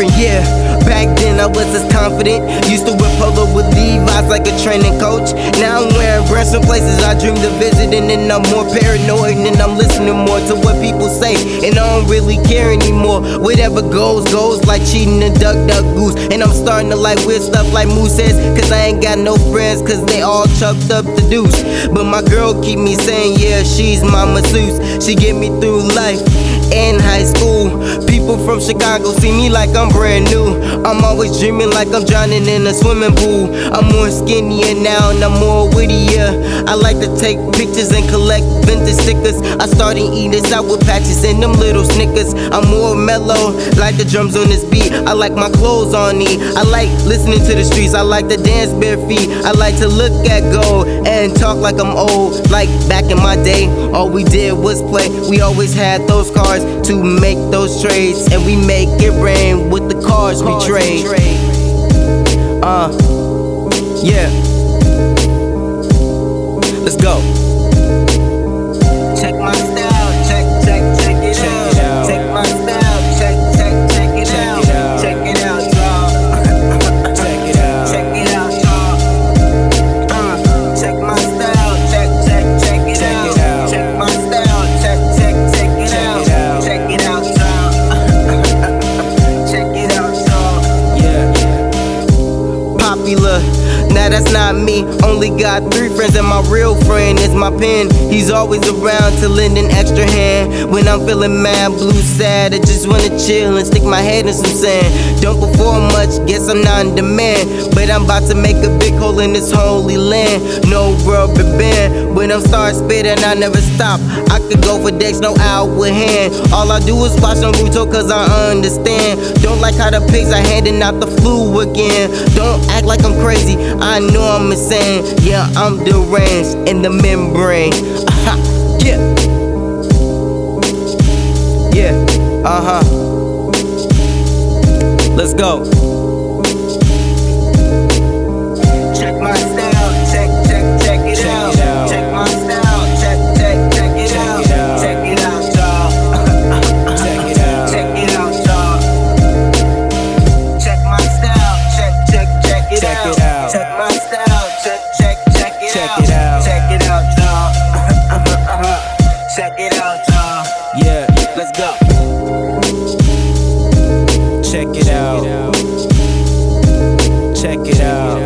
different, yeah. Back then I was as confident. Used to wear polo with Levi's like a training coach. Now I'm wearing brands from places I dreamed of visiting, and I'm more paranoid, and I'm listening more to what people say, and I don't really care anymore. Whatever goes, goes like cheating and duck, duck, goose. And I'm starting to like weird stuff like Moose says, cause I ain't got no friends, cause they all chucked up the deuce. But my girl keep me saying, yeah, she's my masseuse. She get me through life in high school. People from Chicago see me like I'm brand new. I'm always dreaming like I'm drowning in a swimming pool. I'm more skinnier now and I'm more wittier. I like to take pictures and collect vintage stickers. I started eating sour patches and them little snickers. I'm more mellow, like the drums on this beat. I like my clothes on me. I like listening to the streets. I like to dance bare feet. I like to look at gold and talk like I'm old. Like back in my day, all we did was play. We always had those cars to make those trades, and we make it rain with the cars we trade. Uh, yeah. Let's go. Now that's not me. Only got three friends, and my real friend is my pen. He's always around to lend an extra hand. When I'm feeling mad, blue, sad, I just wanna chill and stick my head in some sand. Don't perform much, guess I'm not in demand. But I'm about to make a big hole in this holy land. No rubber band. When I'm start spitting, I never stop. I could go for decks, no out with hand. All I do is watch on Naruto, cause I understand. Don't like how the pigs are handing out the flu again. Don't act like I'm crazy, I know I'm insane. Yeah, I'm deranged in the membrane. Aha, yeah. Yeah, uh huh. Let's go. Check, check, check it check out. It out. Check it out, y'all. Uh huh, uh huh. check it out, y'all. Yeah, let's go. Check it out. Check it out.